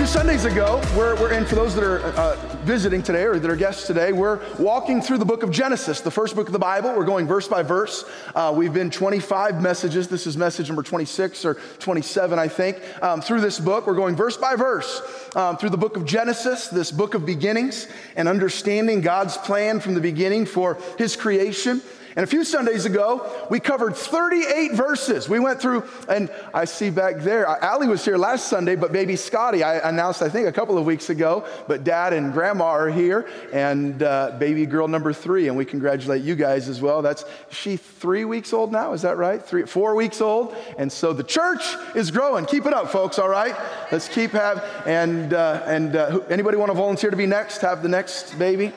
Few Sundays ago, we're, we're in, for those that are uh, visiting today or that are guests today, we're walking through the book of Genesis, the first book of the Bible. We're going verse by verse. Uh, we've been 25 messages. This is message number 26 or 27, I think, um, through this book. We're going verse by verse um, through the book of Genesis, this book of beginnings, and understanding God's plan from the beginning for his creation. And a few Sundays ago, we covered 38 verses. We went through, and I see back there, Allie was here last Sunday, but baby Scotty, I announced, I think, a couple of weeks ago, but dad and grandma are here, and uh, baby girl number three, and we congratulate you guys as well. That's, she three weeks old now, is that right? Three, four weeks old. And so the church is growing. Keep it up, folks, all right? Let's keep have, and, uh, and uh, anybody want to volunteer to be next, have the next baby?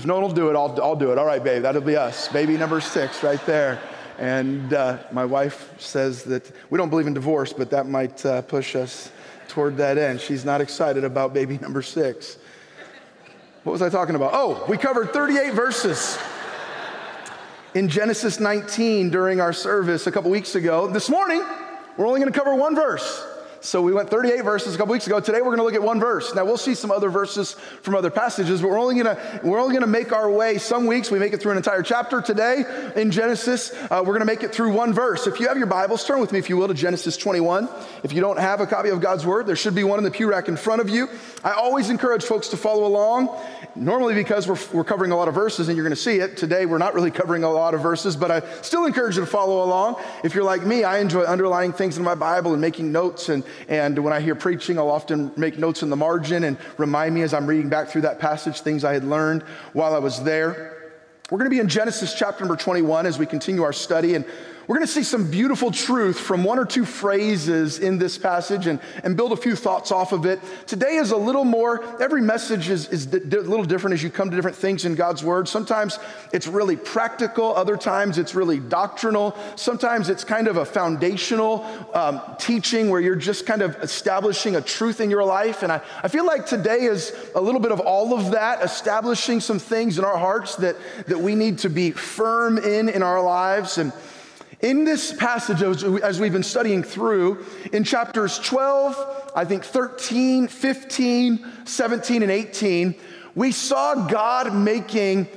If no one will do it, I'll, I'll do it. All right, babe, that'll be us. Baby number six right there. And uh, my wife says that we don't believe in divorce, but that might uh, push us toward that end. She's not excited about baby number six. What was I talking about? Oh, we covered 38 verses in Genesis 19 during our service a couple weeks ago. This morning, we're only going to cover one verse. So we went 38 verses a couple weeks ago. Today we're going to look at one verse. Now we'll see some other verses from other passages, but we're only going to we're only going to make our way. Some weeks we make it through an entire chapter. Today in Genesis, uh, we're going to make it through one verse. If you have your Bibles, turn with me, if you will, to Genesis 21. If you don't have a copy of God's Word, there should be one in the pew rack in front of you. I always encourage folks to follow along. Normally, because we're, we're covering a lot of verses and you're going to see it. Today, we're not really covering a lot of verses, but I still encourage you to follow along. If you're like me, I enjoy underlining things in my Bible and making notes and and when I hear preaching, I'll often make notes in the margin and remind me as I'm reading back through that passage things I had learned while I was there. We're going to be in Genesis chapter number 21 as we continue our study. And we're going to see some beautiful truth from one or two phrases in this passage and, and build a few thoughts off of it. Today is a little more, every message is, is a little different as you come to different things in God's Word. Sometimes it's really practical, other times it's really doctrinal, sometimes it's kind of a foundational um, teaching where you're just kind of establishing a truth in your life. And I, I feel like today is a little bit of all of that, establishing some things in our hearts that, that we need to be firm in in our lives. And in this passage, as we've been studying through, in chapters 12, I think 13, 15, 17, and 18, we saw God making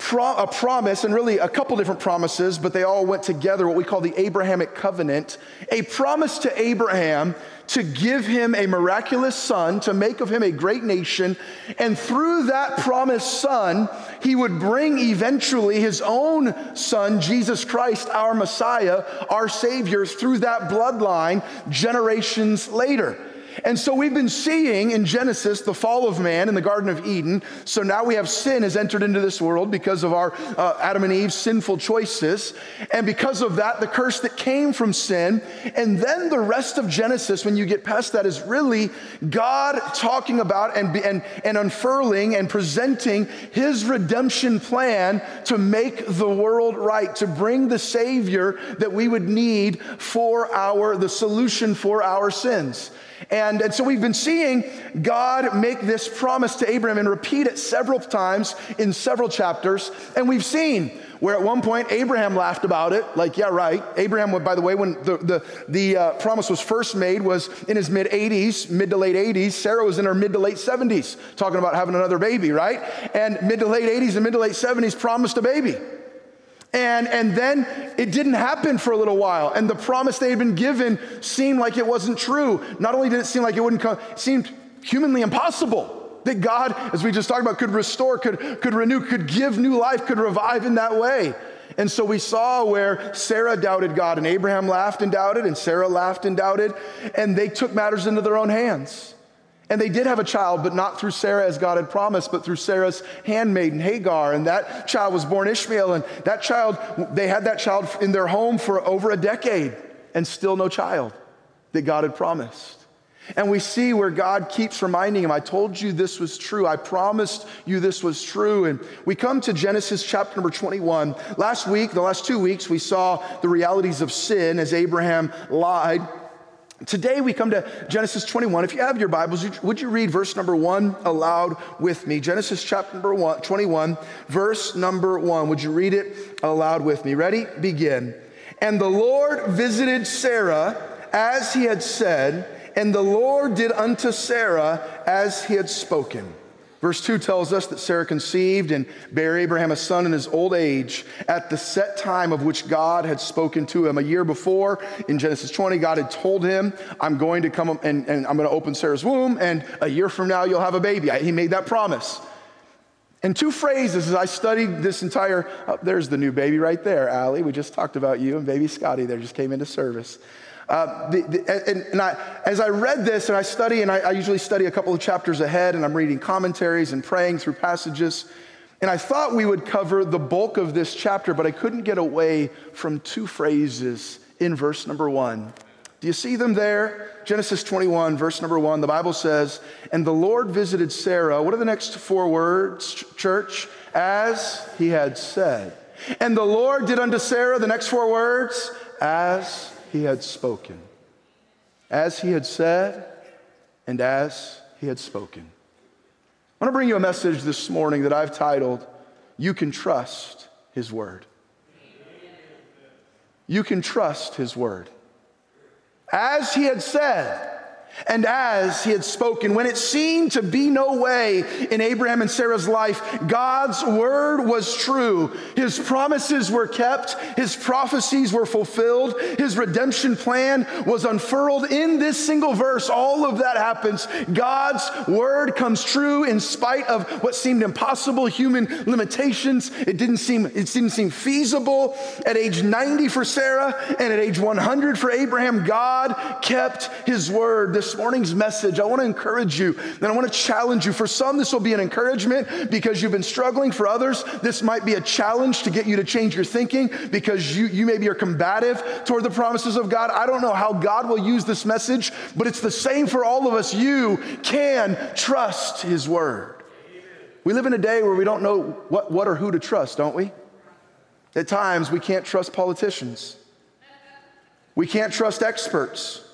pro- a promise, and really a couple different promises, but they all went together, what we call the Abrahamic covenant. A promise to Abraham to give him a miraculous son, to make of him a great nation. And through that promised son, he would bring eventually his own son, Jesus Christ, our Messiah, our Savior, through that bloodline generations later. And so we've been seeing in Genesis the fall of man in the Garden of Eden. So now we have sin has entered into this world because of our uh, Adam and Eve's sinful choices. And because of that, the curse that came from sin. And then the rest of Genesis, when you get past that, is really God talking about and, and, and unfurling and presenting his redemption plan to make the world right, to bring the Savior that we would need for our, the solution for our sins. And, and so we've been seeing God make this promise to Abraham and repeat it several times in several chapters. And we've seen where at one point Abraham laughed about it, like, yeah, right. Abraham, by the way, when the, the, the uh, promise was first made, was in his mid 80s, mid to late 80s. Sarah was in her mid to late 70s, talking about having another baby, right? And mid to late 80s and mid to late 70s promised a baby. And, and then it didn't happen for a little while. And the promise they had been given seemed like it wasn't true. Not only did it seem like it wouldn't come, it seemed humanly impossible that God, as we just talked about, could restore, could, could renew, could give new life, could revive in that way. And so we saw where Sarah doubted God, and Abraham laughed and doubted, and Sarah laughed and doubted, and they took matters into their own hands. And they did have a child, but not through Sarah as God had promised, but through Sarah's handmaiden, Hagar. And that child was born Ishmael. And that child, they had that child in their home for over a decade and still no child that God had promised. And we see where God keeps reminding him, I told you this was true. I promised you this was true. And we come to Genesis chapter number 21. Last week, the last two weeks, we saw the realities of sin as Abraham lied. Today we come to Genesis 21. If you have your Bibles, would you read verse number one aloud with me? Genesis chapter number one, 21, verse number one. Would you read it aloud with me? Ready? Begin. And the Lord visited Sarah as he had said, and the Lord did unto Sarah as he had spoken. Verse 2 tells us that Sarah conceived and bare Abraham a son in his old age at the set time of which God had spoken to him. A year before, in Genesis 20, God had told him, I'm going to come and, and I'm going to open Sarah's womb, and a year from now you'll have a baby. He made that promise. And two phrases as I studied this entire, oh, there's the new baby right there, Allie. We just talked about you and baby Scotty there just came into service. Uh, the, and, and I, as I read this and I study, and I, I usually study a couple of chapters ahead, and I'm reading commentaries and praying through passages. And I thought we would cover the bulk of this chapter, but I couldn't get away from two phrases in verse number one. Do you see them there? Genesis 21, verse number one, the Bible says, And the Lord visited Sarah. What are the next four words, church? As he had said. And the Lord did unto Sarah, the next four words, as he had spoken, as he had said, and as he had spoken. I want to bring you a message this morning that I've titled, You Can Trust His Word. You can trust His Word. As he had said, and as he had spoken, when it seemed to be no way in Abraham and Sarah's life, God's word was true. His promises were kept, his prophecies were fulfilled, his redemption plan was unfurled in this single verse. All of that happens. God's word comes true in spite of what seemed impossible, human limitations. It didn't seem, it didn't seem feasible. At age 90 for Sarah and at age 100 for Abraham, God kept his word this morning's message, I want to encourage you and I want to challenge you. For some, this will be an encouragement because you've been struggling. For others, this might be a challenge to get you to change your thinking because you, you maybe are combative toward the promises of God. I don't know how God will use this message, but it's the same for all of us. You can trust His word. We live in a day where we don't know what, what or who to trust, don't we? At times, we can't trust politicians. We can't trust experts.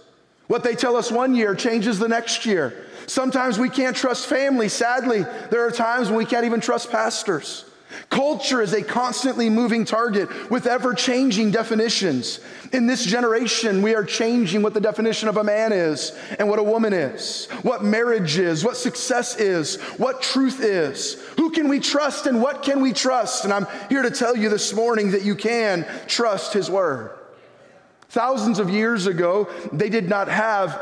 What they tell us one year changes the next year. Sometimes we can't trust family. Sadly, there are times when we can't even trust pastors. Culture is a constantly moving target with ever changing definitions. In this generation, we are changing what the definition of a man is and what a woman is, what marriage is, what success is, what truth is. Who can we trust and what can we trust? And I'm here to tell you this morning that you can trust his word. Thousands of years ago, they did not have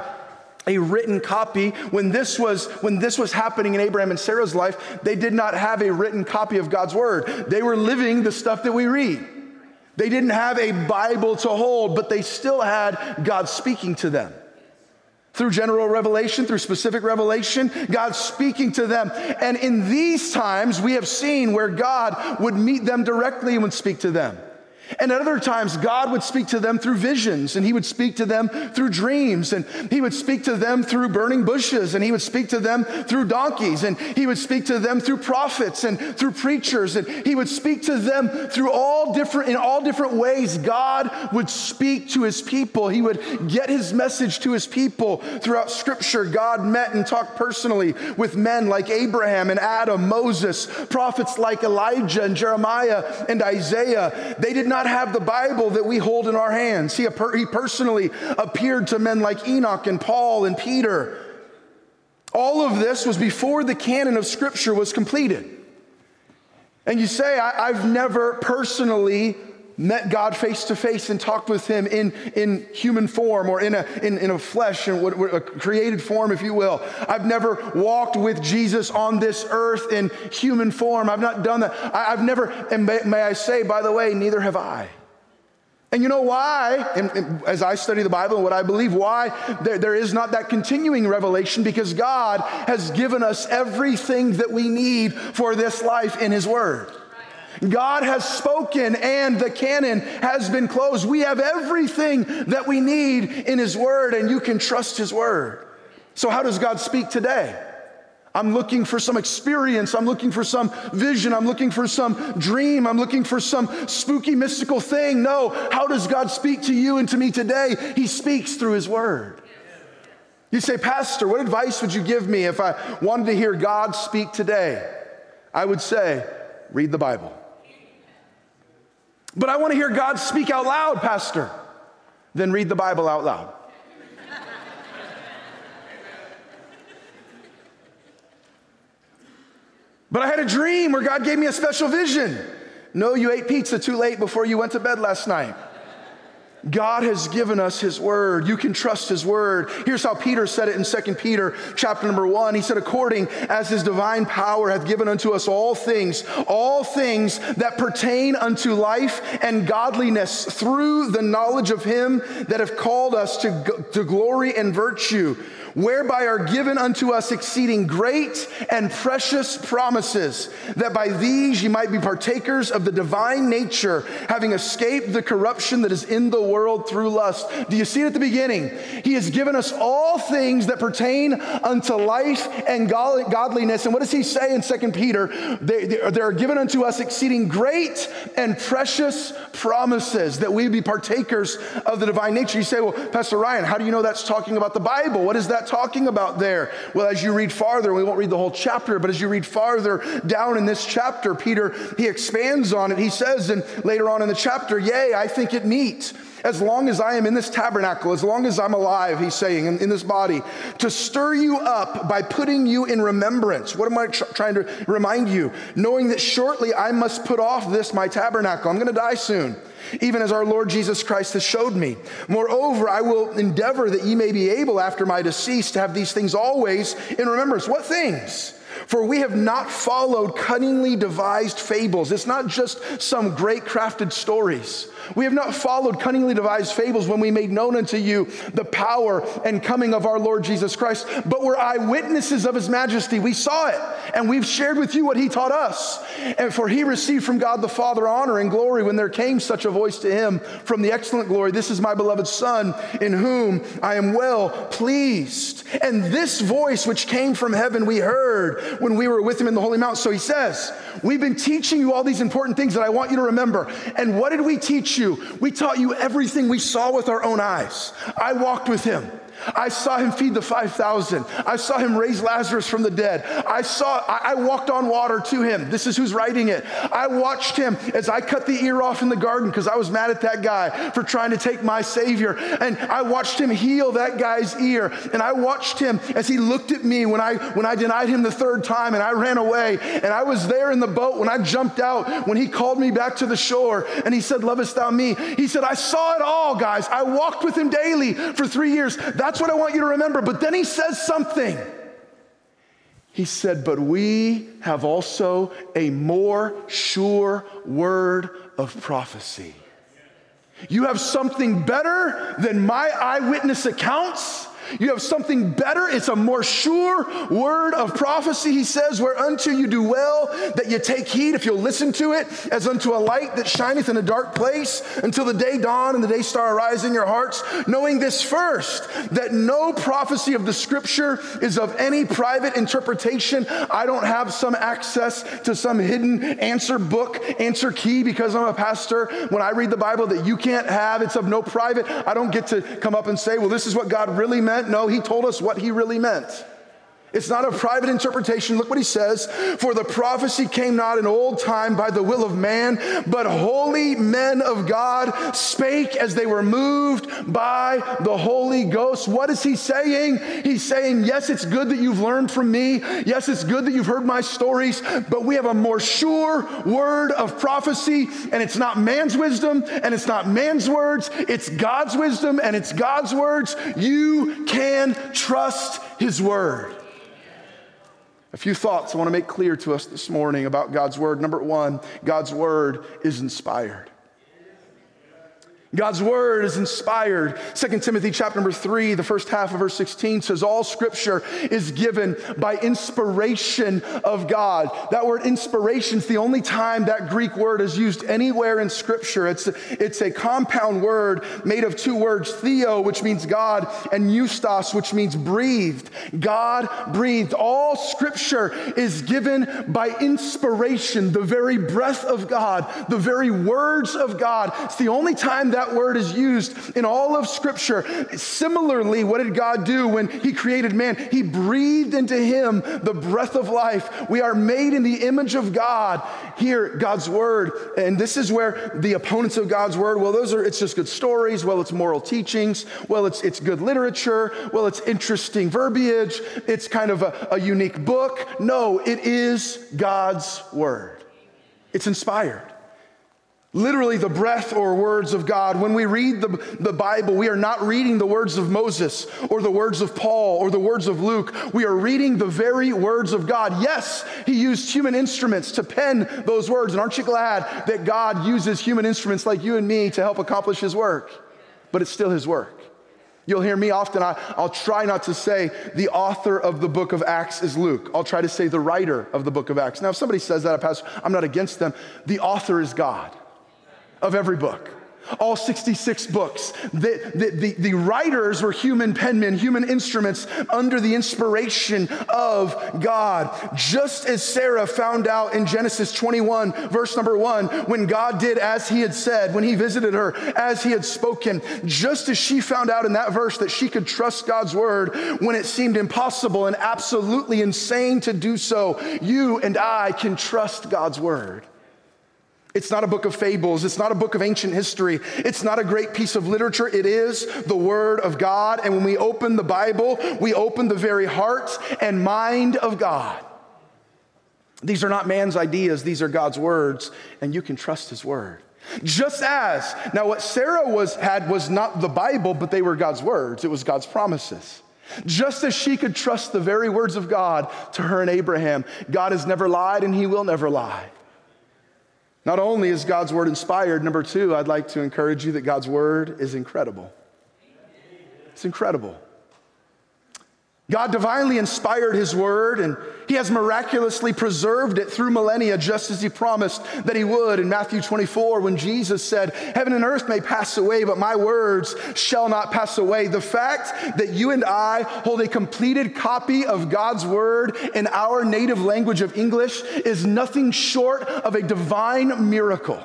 a written copy. When this was when this was happening in Abraham and Sarah's life they did not have a written copy of God's word. They were living the stuff that we read. They didn't have a bible to hold but they still had God speaking to them. Through general revelation through specific revelation God speaking to them. And in these times we have seen where God would meet them directly and would speak to them and at other times, God would speak to them through visions, and He would speak to them through dreams, and He would speak to them through burning bushes, and He would speak to them through donkeys, and He would speak to them through prophets and through preachers, and He would speak to them through all different, in all different ways. God would speak to His people. He would get His message to His people throughout Scripture. God met and talked personally with men like Abraham and Adam, Moses, prophets like Elijah and Jeremiah and Isaiah. They did not not have the Bible that we hold in our hands. He, he personally appeared to men like Enoch and Paul and Peter. All of this was before the canon of Scripture was completed. And you say, I, have never personally met God face to face and talked with him in, in human form or in a, in, in a flesh, in a created form, if you will. I've never walked with Jesus on this earth in human form. I've not done that. I, have never, and may, may, I say, by the way, neither have I. And you know why? And, and as I study the Bible and what I believe, why there, there is not that continuing revelation because God has given us everything that we need for this life in His Word. God has spoken and the canon has been closed. We have everything that we need in His Word, and you can trust His Word. So, how does God speak today? I'm looking for some experience. I'm looking for some vision. I'm looking for some dream. I'm looking for some spooky, mystical thing. No, how does God speak to you and to me today? He speaks through His Word. You say, Pastor, what advice would you give me if I wanted to hear God speak today? I would say, read the Bible. But I want to hear God speak out loud, Pastor. Then read the Bible out loud. but I had a dream where God gave me a special vision. No, you ate pizza too late before you went to bed last night. God has given us his word. You can trust his word. Here's how Peter said it in 2 Peter chapter number 1. He said according as his divine power hath given unto us all things, all things that pertain unto life and godliness through the knowledge of him that have called us to, to glory and virtue whereby are given unto us exceeding great and precious promises, that by these ye might be partakers of the divine nature, having escaped the corruption that is in the world through lust. Do you see it at the beginning? He has given us all things that pertain unto life and godliness. And what does he say in Second Peter? They, they are given unto us exceeding great and precious promises that we be partakers of the divine nature. You say, well, Pastor Ryan, how do you know that's talking about the Bible? What is that talking about there? Well, as you read farther, we won't read the whole chapter, but as you read farther down in this chapter, Peter, he expands on it. He says, and later on in the chapter, yea, I think it meet as long as I am in this tabernacle, as long as I'm alive, he's saying, in, in this body, to stir you up by putting you in remembrance. What am I tr- trying to remind you? Knowing that shortly I must put off this, my tabernacle. I'm going to die soon even as our Lord Jesus Christ has showed me. Moreover, I will endeavor that ye may be able after my decease to have these things always in remembrance. What things? For we have not followed cunningly devised fables. It's not just some great crafted stories. We have not followed cunningly devised fables when we made known unto you the power and coming of our Lord Jesus Christ, but were eyewitnesses of his majesty. We saw it, and we've shared with you what he taught us. And for he received from God the Father honor and glory when there came such a voice to him from the excellent glory This is my beloved Son, in whom I am well pleased. And this voice which came from heaven we heard when we were with him in the Holy Mount. So he says, We've been teaching you all these important things that I want you to remember. And what did we teach you. We taught you everything we saw with our own eyes. I walked with him. I saw him feed the 5,000. I saw him raise Lazarus from the dead. I saw, I walked on water to him. This is who's writing it. I watched him as I cut the ear off in the garden because I was mad at that guy for trying to take my Savior. And I watched him heal that guy's ear. And I watched him as he looked at me when I, when I denied him the third time and I ran away. And I was there in the boat when I jumped out, when he called me back to the shore and he said, Lovest thou me? He said, I saw it all, guys. I walked with him daily for three years. That's what I want you to remember. But then he says something. He said, But we have also a more sure word of prophecy. You have something better than my eyewitness accounts. You have something better. It's a more sure word of prophecy. He says, Whereunto you do well that you take heed if you'll listen to it, as unto a light that shineth in a dark place until the day dawn and the day star arise in your hearts. Knowing this first, that no prophecy of the scripture is of any private interpretation. I don't have some access to some hidden answer book, answer key because I'm a pastor. When I read the Bible that you can't have, it's of no private. I don't get to come up and say, Well, this is what God really meant meant? No, he told us what he really meant. It's not a private interpretation. Look what he says. For the prophecy came not in old time by the will of man, but holy men of God spake as they were moved by the Holy Ghost. What is he saying? He's saying, Yes, it's good that you've learned from me. Yes, it's good that you've heard my stories, but we have a more sure word of prophecy, and it's not man's wisdom, and it's not man's words. It's God's wisdom, and it's God's words. You can trust his word. A few thoughts I want to make clear to us this morning about God's Word. Number one, God's Word is inspired. God's word is inspired. 2 Timothy chapter number 3, the first half of verse 16 says all scripture is given by inspiration of God. That word inspiration is the only time that Greek word is used anywhere in scripture. It's it's a compound word made of two words, theo, which means God, and pneustos, which means breathed. God breathed. All scripture is given by inspiration, the very breath of God, the very words of God. It's the only time that that word is used in all of Scripture. Similarly, what did God do when He created man? He breathed into him the breath of life. We are made in the image of God. Here, God's word. And this is where the opponents of God's word, well, those are, it's just good stories. Well, it's moral teachings. Well, it's, it's good literature. Well, it's interesting verbiage. It's kind of a, a unique book. No, it is God's word. It's inspired literally the breath or words of God. When we read the, the Bible, we are not reading the words of Moses or the words of Paul or the words of Luke. We are reading the very words of God. Yes, he used human instruments to pen those words. And aren't you glad that God uses human instruments like you and me to help accomplish his work? But it's still his work. You'll hear me often, I, will try not to say the author of the book of Acts is Luke. I'll try to say the writer of the book of Acts. Now, if somebody says that, Pastor, I'm not against them. The author is God of every book. All 66 books. The, the, the, the, writers were human penmen, human instruments under the inspiration of God. Just as Sarah found out in Genesis 21, verse number one, when God did as he had said, when he visited her, as he had spoken, just as she found out in that verse that she could trust God's word when it seemed impossible and absolutely insane to do so, you and I can trust God's word. It's not a book of fables. It's not a book of ancient history. It's not a great piece of literature. It is the Word of God. And when we open the Bible, we open the very heart and mind of God. These are not man's ideas, these are God's words, and you can trust His Word. Just as, now what Sarah was, had was not the Bible, but they were God's words, it was God's promises. Just as she could trust the very words of God to her and Abraham, God has never lied and He will never lie. Not only is God's word inspired, number two, I'd like to encourage you that God's word is incredible. It's incredible. God divinely inspired his word and he has miraculously preserved it through millennia, just as he promised that he would in Matthew 24 when Jesus said, Heaven and earth may pass away, but my words shall not pass away. The fact that you and I hold a completed copy of God's word in our native language of English is nothing short of a divine miracle.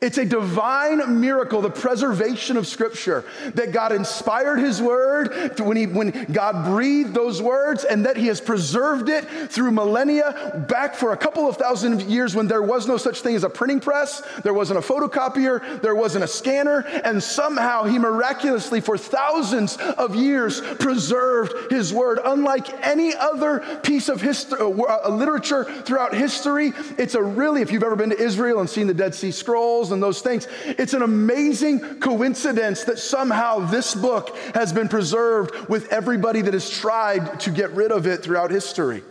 It's a divine miracle, the preservation of Scripture, that God inspired His Word when, he, when God breathed those words and that He has preserved it through millennia back for a couple of thousand years when there was no such thing as a printing press, there wasn't a photocopier, there wasn't a scanner, and somehow He miraculously, for thousands of years, preserved His Word. Unlike any other piece of history, uh, uh, literature throughout history, it's a really, if you've ever been to Israel and seen the Dead Sea Scrolls, and those things. It's an amazing coincidence that somehow this book has been preserved with everybody that has tried to get rid of it throughout history.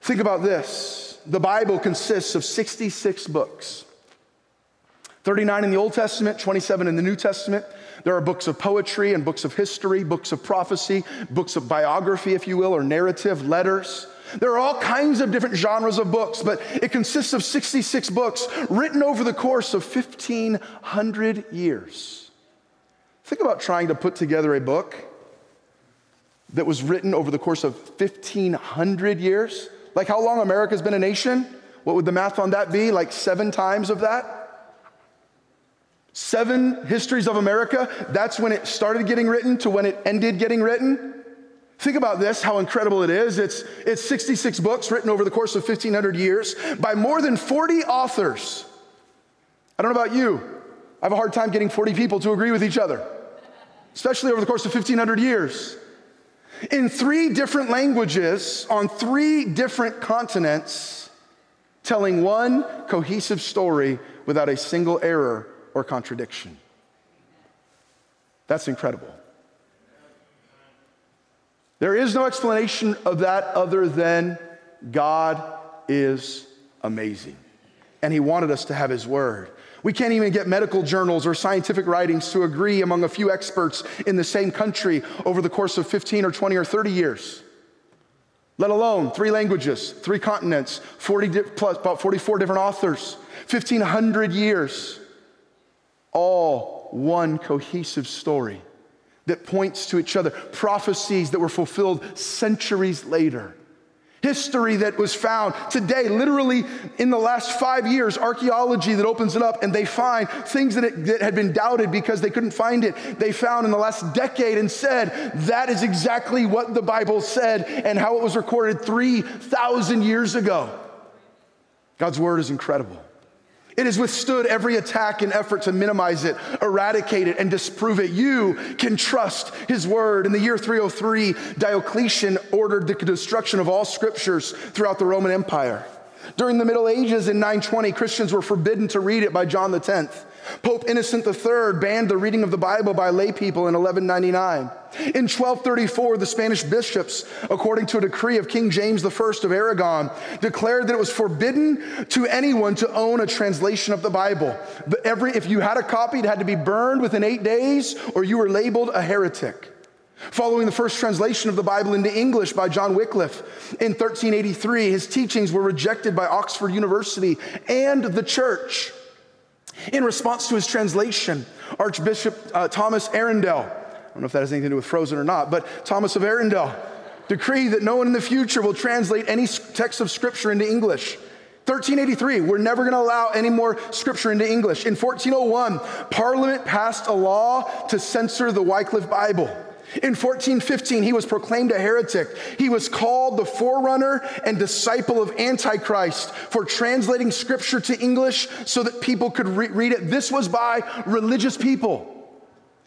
Think about this the Bible consists of 66 books. 39 in the Old Testament, 27 in the New Testament. There are books of poetry and books of history, books of prophecy, books of biography, if you will, or narrative, letters. There are all kinds of different genres of books, but it consists of 66 books written over the course of 1,500 years. Think about trying to put together a book that was written over the course of 1,500 years. Like how long America's been a nation? What would the math on that be? Like seven times of that? Seven histories of America. That's when it started getting written to when it ended getting written. Think about this, how incredible it is. It's, it's 66 books written over the course of 1,500 years by more than 40 authors. I don't know about you, I have a hard time getting 40 people to agree with each other, especially over the course of 1,500 years. In three different languages, on three different continents, telling one cohesive story without a single error or contradiction. That's incredible. There is no explanation of that other than God is amazing. and he wanted us to have his word. We can't even get medical journals or scientific writings to agree among a few experts in the same country over the course of 15 or 20 or 30 years. Let alone three languages, three continents, 40 di- plus, about 44 different authors, 1,500 years, all one cohesive story that points to each other, prophecies that were fulfilled centuries later. History that was found today, literally in the last five years, archaeology that opens it up and they find things that, it, that had been doubted because they couldn't find it. They found in the last decade and said, that is exactly what the Bible said and how it was recorded 3,000 years ago. God's word is incredible. It has withstood every attack and effort to minimize it, eradicate it, and disprove it. You can trust his word. In the year 303, Diocletian ordered the destruction of all scriptures throughout the Roman Empire. During the Middle Ages in 920, Christians were forbidden to read it by John X. Pope Innocent III banned the reading of the Bible by lay people in 1199. In 1234, the Spanish bishops, according to a decree of King James I of Aragon, declared that it was forbidden to anyone to own a translation of the Bible. Every, if you had a copy, it had to be burned within eight days or you were labeled a heretic. Following the first translation of the Bible into English by John Wycliffe in 1383, his teachings were rejected by Oxford University and the church. In response to his translation, Archbishop uh, Thomas Arundel, I don't know if that has anything to do with Frozen or not, but Thomas of Arundel decreed that no one in the future will translate any text of Scripture into English. 1383, we're never going to allow any more scripture into English. In 1401, Parliament passed a law to censor the Wycliffe Bible. In 1415, he was proclaimed a heretic. He was called the forerunner and disciple of Antichrist for translating scripture to English so that people could re- read it. This was by religious people.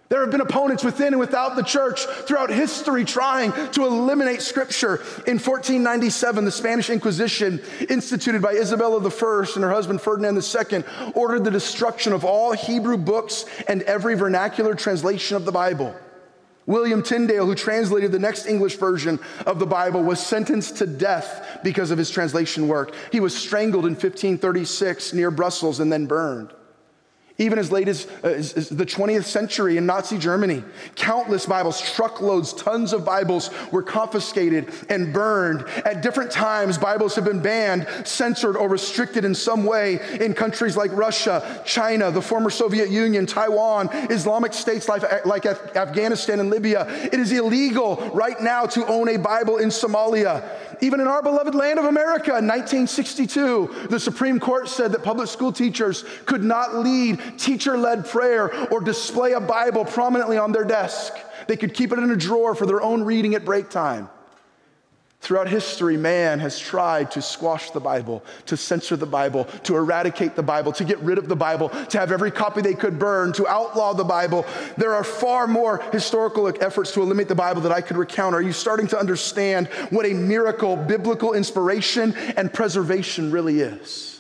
There have been opponents within and without the church throughout history trying to eliminate scripture. In 1497, the Spanish Inquisition, instituted by Isabella I and her husband Ferdinand II, ordered the destruction of all Hebrew books and every vernacular translation of the Bible. William Tyndale, who translated the next English version of the Bible, was sentenced to death because of his translation work. He was strangled in 1536 near Brussels and then burned. Even as late as, uh, as, as, the 20th century in Nazi Germany, countless Bibles, truckloads, tons of Bibles were confiscated and burned. At different times, Bibles have been banned, censored, or restricted in some way in countries like Russia, China, the former Soviet Union, Taiwan, Islamic states like, like Afghanistan and Libya. It is illegal right now to own a Bible in Somalia. Even in our beloved land of America, in 1962, the Supreme Court said that public school teachers could not lead teacher led prayer or display a Bible prominently on their desk. They could keep it in a drawer for their own reading at break time. Throughout history, man has tried to squash the Bible, to censor the Bible, to eradicate the Bible, to get rid of the Bible, to have every copy they could burn, to outlaw the Bible. There are far more historical efforts to eliminate the Bible that I could recount. Are you starting to understand what a miracle biblical inspiration and preservation really is?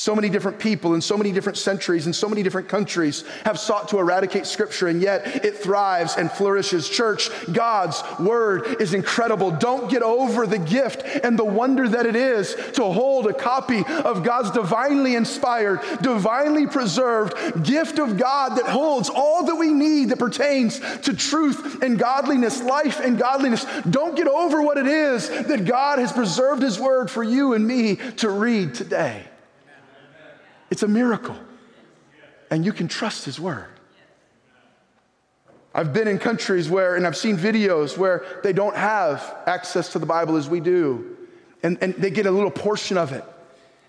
So many different people in so many different centuries and so many different countries have sought to eradicate Scripture, and yet it thrives and flourishes. Church, God's Word is incredible. Don't get over the gift and the wonder that it is to hold a copy of God's divinely inspired, divinely preserved gift of God that holds all that we need that pertains to truth and godliness, life and godliness. Don't get over what it is that God has preserved His Word for you and me to read today. It's a miracle. And you can trust His word. I've been in countries where, and I've seen videos where they don't have access to the Bible as we do. And, and they get a little portion of it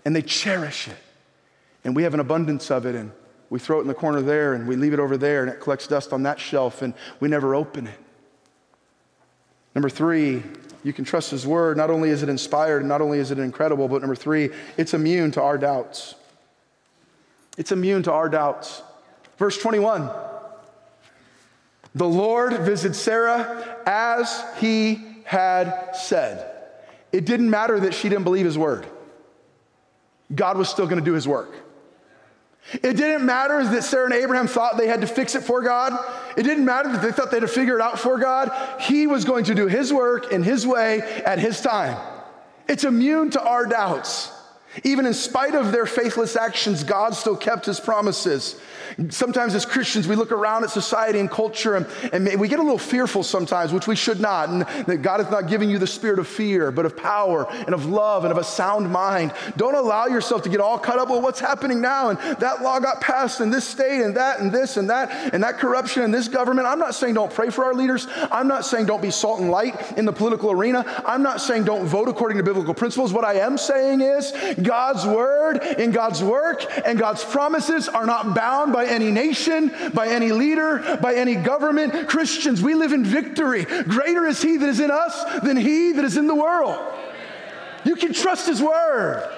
and they cherish it. And we have an abundance of it and we throw it in the corner there and we leave it over there and it collects dust on that shelf and we never open it. Number three, you can trust His word. Not only is it inspired, not only is it incredible, but number three, it's immune to our doubts. It's immune to our doubts. Verse 21 The Lord visited Sarah as he had said. It didn't matter that she didn't believe his word, God was still going to do his work. It didn't matter that Sarah and Abraham thought they had to fix it for God. It didn't matter that they thought they had to figure it out for God. He was going to do his work in his way at his time. It's immune to our doubts. Even in spite of their faithless actions, God still kept his promises. Sometimes, as Christians, we look around at society and culture and, and, we get a little fearful sometimes, which we should not. And that God is not giving you the spirit of fear, but of power and of love and of a sound mind. Don't allow yourself to get all caught up with what's happening now. And that law got passed in this state and that and this and that and that corruption in this government. I'm not saying don't pray for our leaders. I'm not saying don't be salt and light in the political arena. I'm not saying don't vote according to biblical principles. What I am saying is God's word and God's work and God's promises are not bound by any nation, by any leader, by any government. Christians, we live in victory. Greater is He that is in us than He that is in the world. You can trust His word.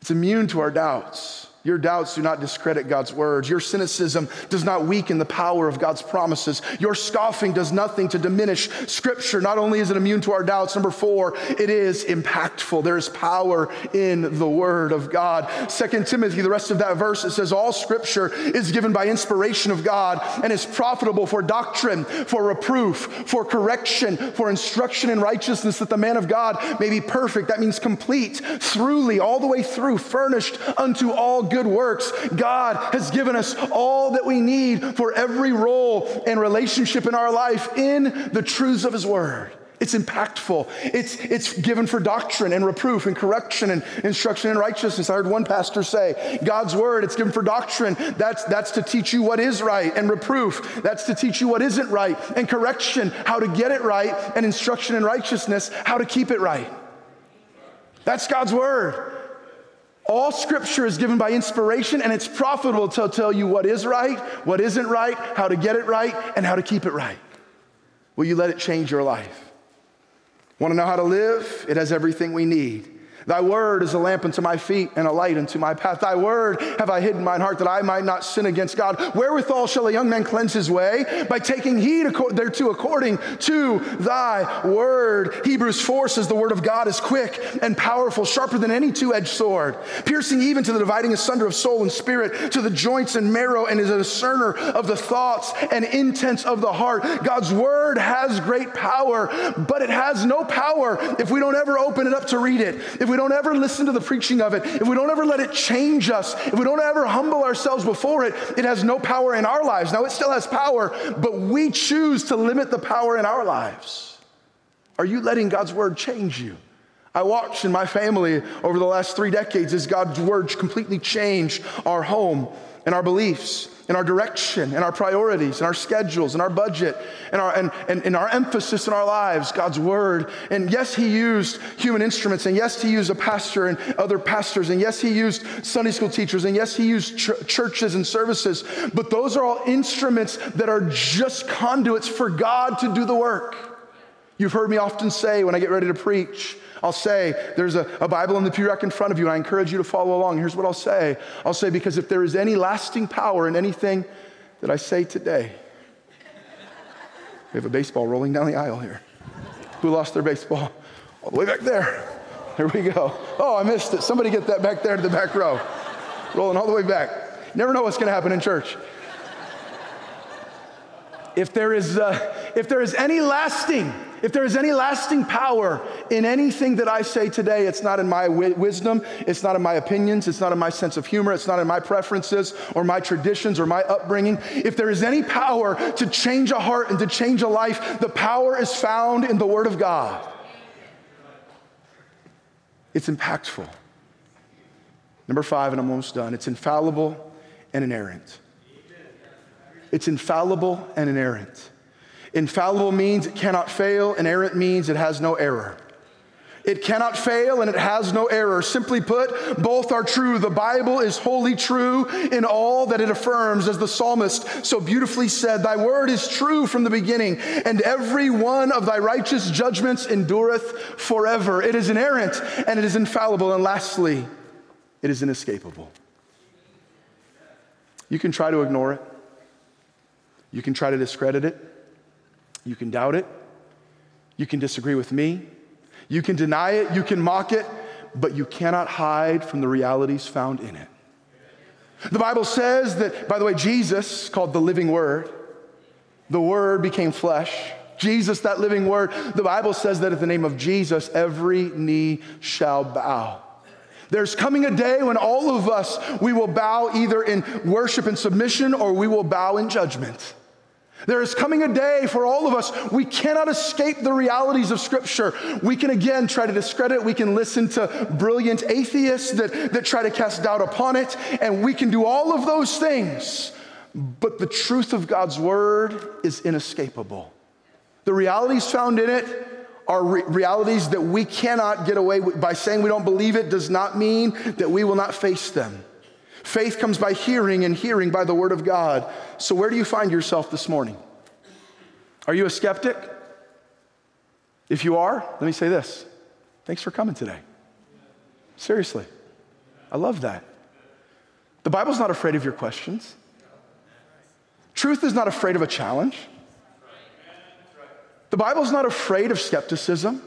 It's immune to our doubts. Your doubts do not discredit God's words. Your cynicism does not weaken the power of God's promises. Your scoffing does nothing to diminish Scripture. Not only is it immune to our doubts, number four, it is impactful. There is power in the Word of God. Second Timothy, the rest of that verse, it says, All Scripture is given by inspiration of God and is profitable for doctrine, for reproof, for correction, for instruction in righteousness, that the man of God may be perfect. That means complete, throughly, all the way through, furnished unto all good works. God has given us all that we need for every role and relationship in our life in the truths of His Word. It's impactful. It's, it's given for doctrine and reproof and correction and instruction in righteousness. I heard one pastor say, God's word, it's given for doctrine. That's, that's to teach you what is right and reproof. That's to teach you what isn't right and correction, how to get it right and instruction in righteousness, how to keep it right. That's God's word. All scripture is given by inspiration and it's profitable to tell you what is right, what isn't right, how to get it right, and how to keep it right. Will you let it change your life? Want to know how to live? It has everything we need. Thy word is a lamp unto my feet and a light unto my path. Thy word have I hidden mine heart that I might not sin against God. Wherewithal shall a young man cleanse his way? By taking heed thereto according to thy word. Hebrews 4 says the word of God is quick and powerful, sharper than any two edged sword, piercing even to the dividing asunder of soul and spirit, to the joints and marrow, and is a discerner of the thoughts and intents of the heart. God's word has great power, but it has no power if we don't ever open it up to read it. If we don't ever listen to the preaching of it, if we don't ever let it change us, if we don't ever humble ourselves before it, it has no power in our lives. Now, it still has power, but we choose to limit the power in our lives. Are you letting God's word change you? I watched in my family over the last three decades as God's word completely changed our home and our beliefs and our direction and our priorities and our schedules and our budget and our, and, and, and our emphasis in our lives, God's word. And yes, he used human instruments. And yes, he used a pastor and other pastors. And yes, he used Sunday school teachers. And yes, he used ch- churches and services. But those are all instruments that are just conduits for God to do the work. You've heard me often say when I get ready to preach, I'll say, there's a, a, Bible in the pew rack in front of you. And I encourage you to follow along. Here's what I'll say I'll say, because if there is any lasting power in anything that I say today, we have a baseball rolling down the aisle here. Who lost their baseball? All the way back there. Here we go. Oh, I missed it. Somebody get that back there to the back row. Rolling all the way back. Never know what's going to happen in church. If there is, uh, if there is any lasting if there is any lasting power in anything that I say today, it's not in my wisdom, it's not in my opinions, it's not in my sense of humor, it's not in my preferences or my traditions or my upbringing. If there is any power to change a heart and to change a life, the power is found in the Word of God. It's impactful. Number five, and I'm almost done it's infallible and inerrant. It's infallible and inerrant. Infallible means it cannot fail, inerrant means it has no error. It cannot fail and it has no error. Simply put, both are true. The Bible is wholly true in all that it affirms, as the psalmist so beautifully said, Thy word is true from the beginning, and every one of thy righteous judgments endureth forever. It is inerrant and it is infallible. And lastly, it is inescapable. You can try to ignore it, you can try to discredit it. You can doubt it. You can disagree with me. You can deny it. You can mock it. But you cannot hide from the realities found in it. The Bible says that, by the way, Jesus, called the living word, the word became flesh Jesus, that living word, the Bible says that at the name of Jesus, every knee shall bow. There's coming a day when all of us, we will bow either in worship and submission or we will bow in judgment. There is coming a day for all of us, we cannot escape the realities of Scripture. We can again try to discredit, we can listen to brilliant atheists that, that try to cast doubt upon it, and we can do all of those things. But the truth of God's Word is inescapable. The realities found in it are re- realities that we cannot get away with. By saying we don't believe it does not mean that we will not face them. Faith comes by hearing, and hearing by the Word of God. So, where do you find yourself this morning? Are you a skeptic? If you are, let me say this thanks for coming today. Seriously, I love that. The Bible's not afraid of your questions. Truth is not afraid of a challenge. The Bible's not afraid of skepticism.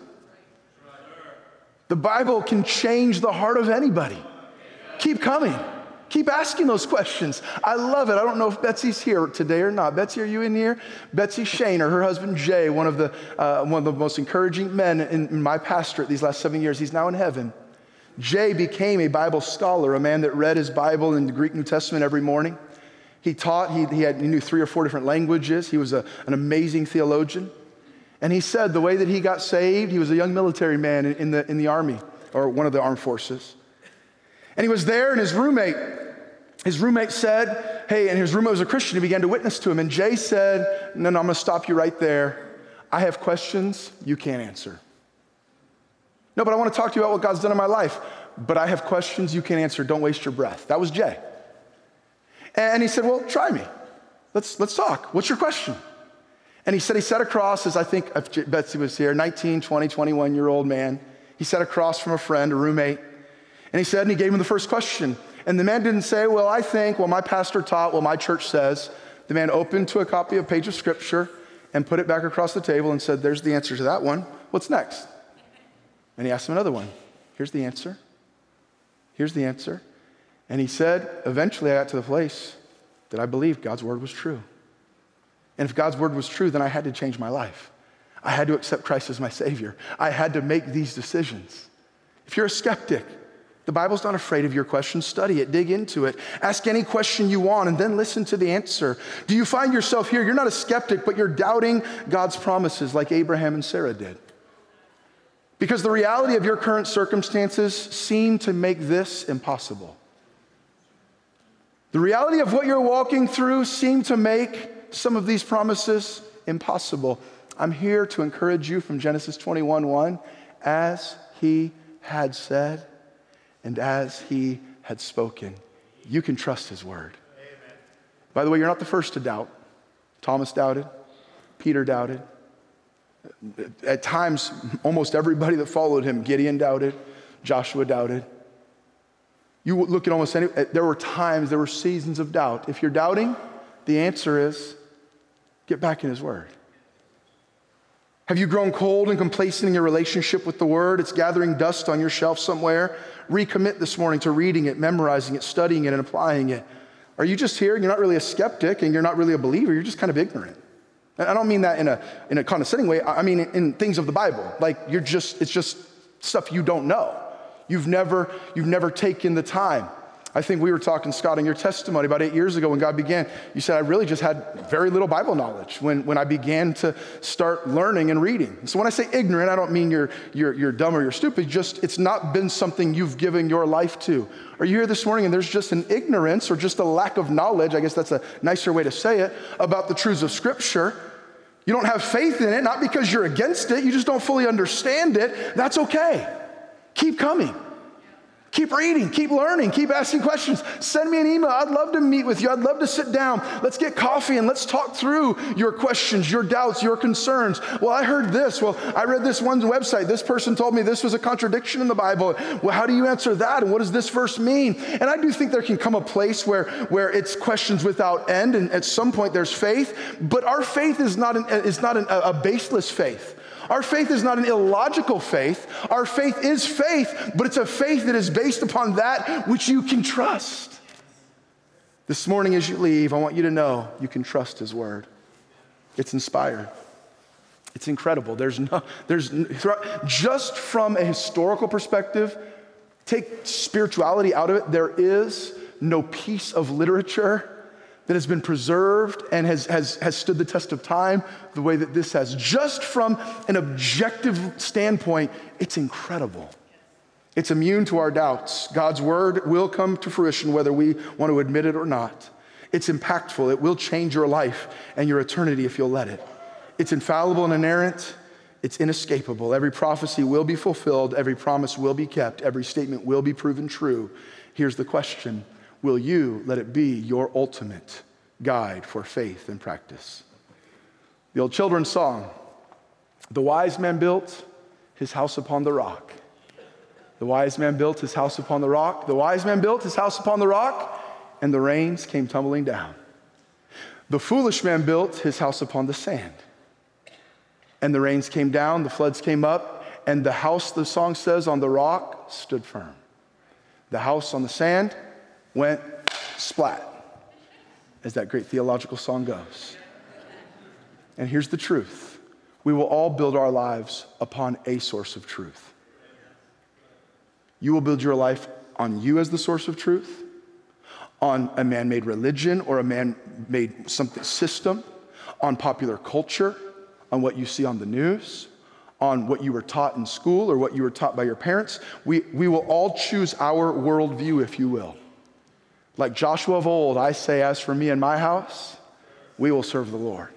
The Bible can change the heart of anybody. Keep coming. Keep asking those questions. I love it. I don't know if Betsy's here today or not. Betsy, are you in here? Betsy Shane or her husband Jay, one of the, uh, one of the most encouraging men in, in my pastorate these last seven years. He's now in heaven. Jay became a Bible scholar, a man that read his Bible in the Greek New Testament every morning. He taught, he, he, had, he knew three or four different languages. He was a, an amazing theologian. And he said the way that he got saved, he was a young military man in, in the, in the army or one of the armed forces. And he was there, and his roommate his roommate said, Hey, and his roommate was a Christian. He began to witness to him. And Jay said, No, no, I'm going to stop you right there. I have questions you can't answer. No, but I want to talk to you about what God's done in my life. But I have questions you can't answer. Don't waste your breath. That was Jay. And he said, Well, try me. Let's, let's talk. What's your question? And he said he sat across, as I think if Betsy was here, 19, 20, 21 year old man. He sat across from a friend, a roommate. And he said, and he gave him the first question. And the man didn't say, Well, I think, well, my pastor taught, well, my church says. The man opened to a copy of a page of scripture and put it back across the table and said, There's the answer to that one. What's next? And he asked him another one. Here's the answer. Here's the answer. And he said, Eventually, I got to the place that I believed God's word was true. And if God's word was true, then I had to change my life. I had to accept Christ as my Savior. I had to make these decisions. If you're a skeptic, the Bible's not afraid of your questions. Study it, dig into it, ask any question you want, and then listen to the answer. Do you find yourself here? You're not a skeptic, but you're doubting God's promises like Abraham and Sarah did. Because the reality of your current circumstances seem to make this impossible. The reality of what you're walking through seem to make some of these promises impossible. I'm here to encourage you from Genesis 21 1, as he had said and as he had spoken. You can trust his word. Amen. By the way, you're not the first to doubt. Thomas doubted, Peter doubted. At times, almost everybody that followed him, Gideon doubted, Joshua doubted. You look at almost any, there were times, there were seasons of doubt. If you're doubting, the answer is get back in his word. Have you grown cold and complacent in your relationship with the word? It's gathering dust on your shelf somewhere recommit this morning to reading it, memorizing it, studying it, and applying it? Are you just here and you're not really a skeptic and you're not really a believer? You're just kind of ignorant. And I don't mean that in a, in a condescending way. I mean in, in things of the Bible. Like you're just, it's just stuff you don't know. You've never, you've never taken the time I think we were talking, Scott, in your testimony about eight years ago when God began. You said, I really just had very little Bible knowledge when, when I began to start learning and reading. So when I say ignorant, I don't mean you're, you're, you're dumb or you're stupid, just it's not been something you've given your life to. Are you here this morning and there's just an ignorance or just a lack of knowledge, I guess that's a nicer way to say it, about the truths of Scripture? You don't have faith in it, not because you're against it, you just don't fully understand it. That's okay. Keep coming. Keep reading, keep learning, keep asking questions. Send me an email. I'd love to meet with you. I'd love to sit down. Let's get coffee and let's talk through your questions, your doubts, your concerns. Well, I heard this. Well, I read this one website. This person told me this was a contradiction in the Bible. Well, how do you answer that? And what does this verse mean? And I do think there can come a place where, where it's questions without end, and at some point there's faith, but our faith is not, an, is not an, a baseless faith. Our faith is not an illogical faith. Our faith is faith, but it's a faith that is based upon that which you can trust. This morning, as you leave, I want you to know you can trust His word. It's inspired. It's incredible. There's no, there's just from a historical perspective, take spirituality out of it, there is no piece of literature that has been preserved and has, has, has stood the test of time the way that this has. Just from an objective standpoint, it's incredible. It's immune to our doubts. God's word will come to fruition whether we want to admit it or not. It's impactful. It will change your life and your eternity if you'll let it. It's infallible and inerrant. It's inescapable. Every prophecy will be fulfilled. Every promise will be kept. Every statement will be proven true. Here's the question Will you let it be your ultimate guide for faith and practice? The old children's song The wise man built his house upon the rock. The wise man built his house upon the rock. The wise man built his house upon the rock, and the rains came tumbling down. The foolish man built his house upon the sand. And the rains came down, the floods came up, and the house, the song says, on the rock stood firm. The house on the sand went splat, as that great theological song goes. And here's the truth we will all build our lives upon a source of truth. You will build your life on you as the source of truth, on a man made religion or a man made system, on popular culture, on what you see on the news, on what you were taught in school or what you were taught by your parents. We, we will all choose our worldview, if you will. Like Joshua of old, I say, As for me and my house, we will serve the Lord.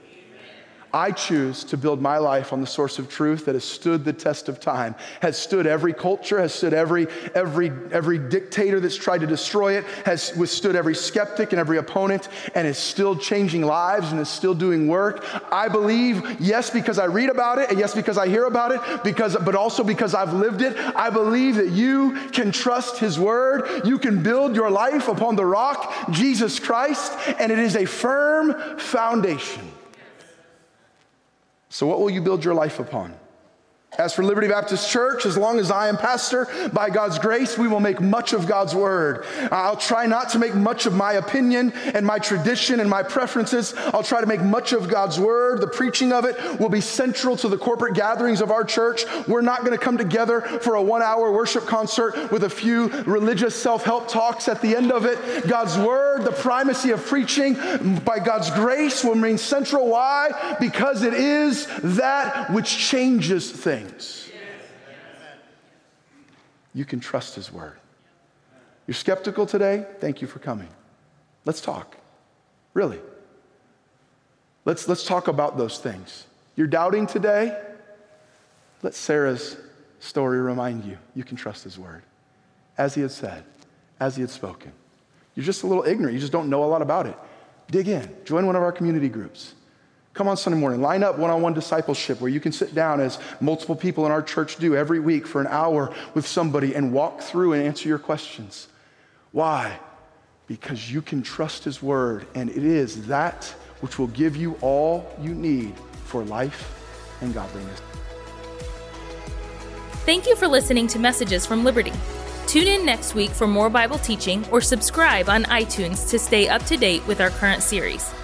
I choose to build my life on the source of truth that has stood the test of time, has stood every culture, has stood every, every, every dictator that's tried to destroy it, has withstood every skeptic and every opponent, and is still changing lives and is still doing work. I believe, yes, because I read about it, and yes, because I hear about it, because, but also because I've lived it. I believe that you can trust His word. You can build your life upon the rock, Jesus Christ, and it is a firm foundation. So, what will you build your life upon? As for Liberty Baptist Church, as long as I am pastor, by God's grace, we will make much of God's word. I'll try not to make much of my opinion and my tradition and my preferences. I'll try to make much of God's word. The preaching of it will be central to the corporate gatherings of our church. We're not going to come together for a one hour worship concert with a few religious self help talks at the end of it. God's word, the primacy of preaching by God's grace will remain central. Why? Because it is that which changes things things. You can trust His word. You're skeptical today? Thank you for coming. Let's talk. Really. Let's, let's talk about those things. You're doubting today? Let Sarah's story remind you you can trust His word. As He had said, as He had spoken. You're just a little ignorant. You just don't know a lot about it. Dig in. Join one of our community groups. Come on Sunday morning, line up one on one discipleship where you can sit down, as multiple people in our church do every week, for an hour with somebody and walk through and answer your questions. Why? Because you can trust His word, and it is that which will give you all you need for life and godliness. Thank you for listening to Messages from Liberty. Tune in next week for more Bible teaching or subscribe on iTunes to stay up to date with our current series.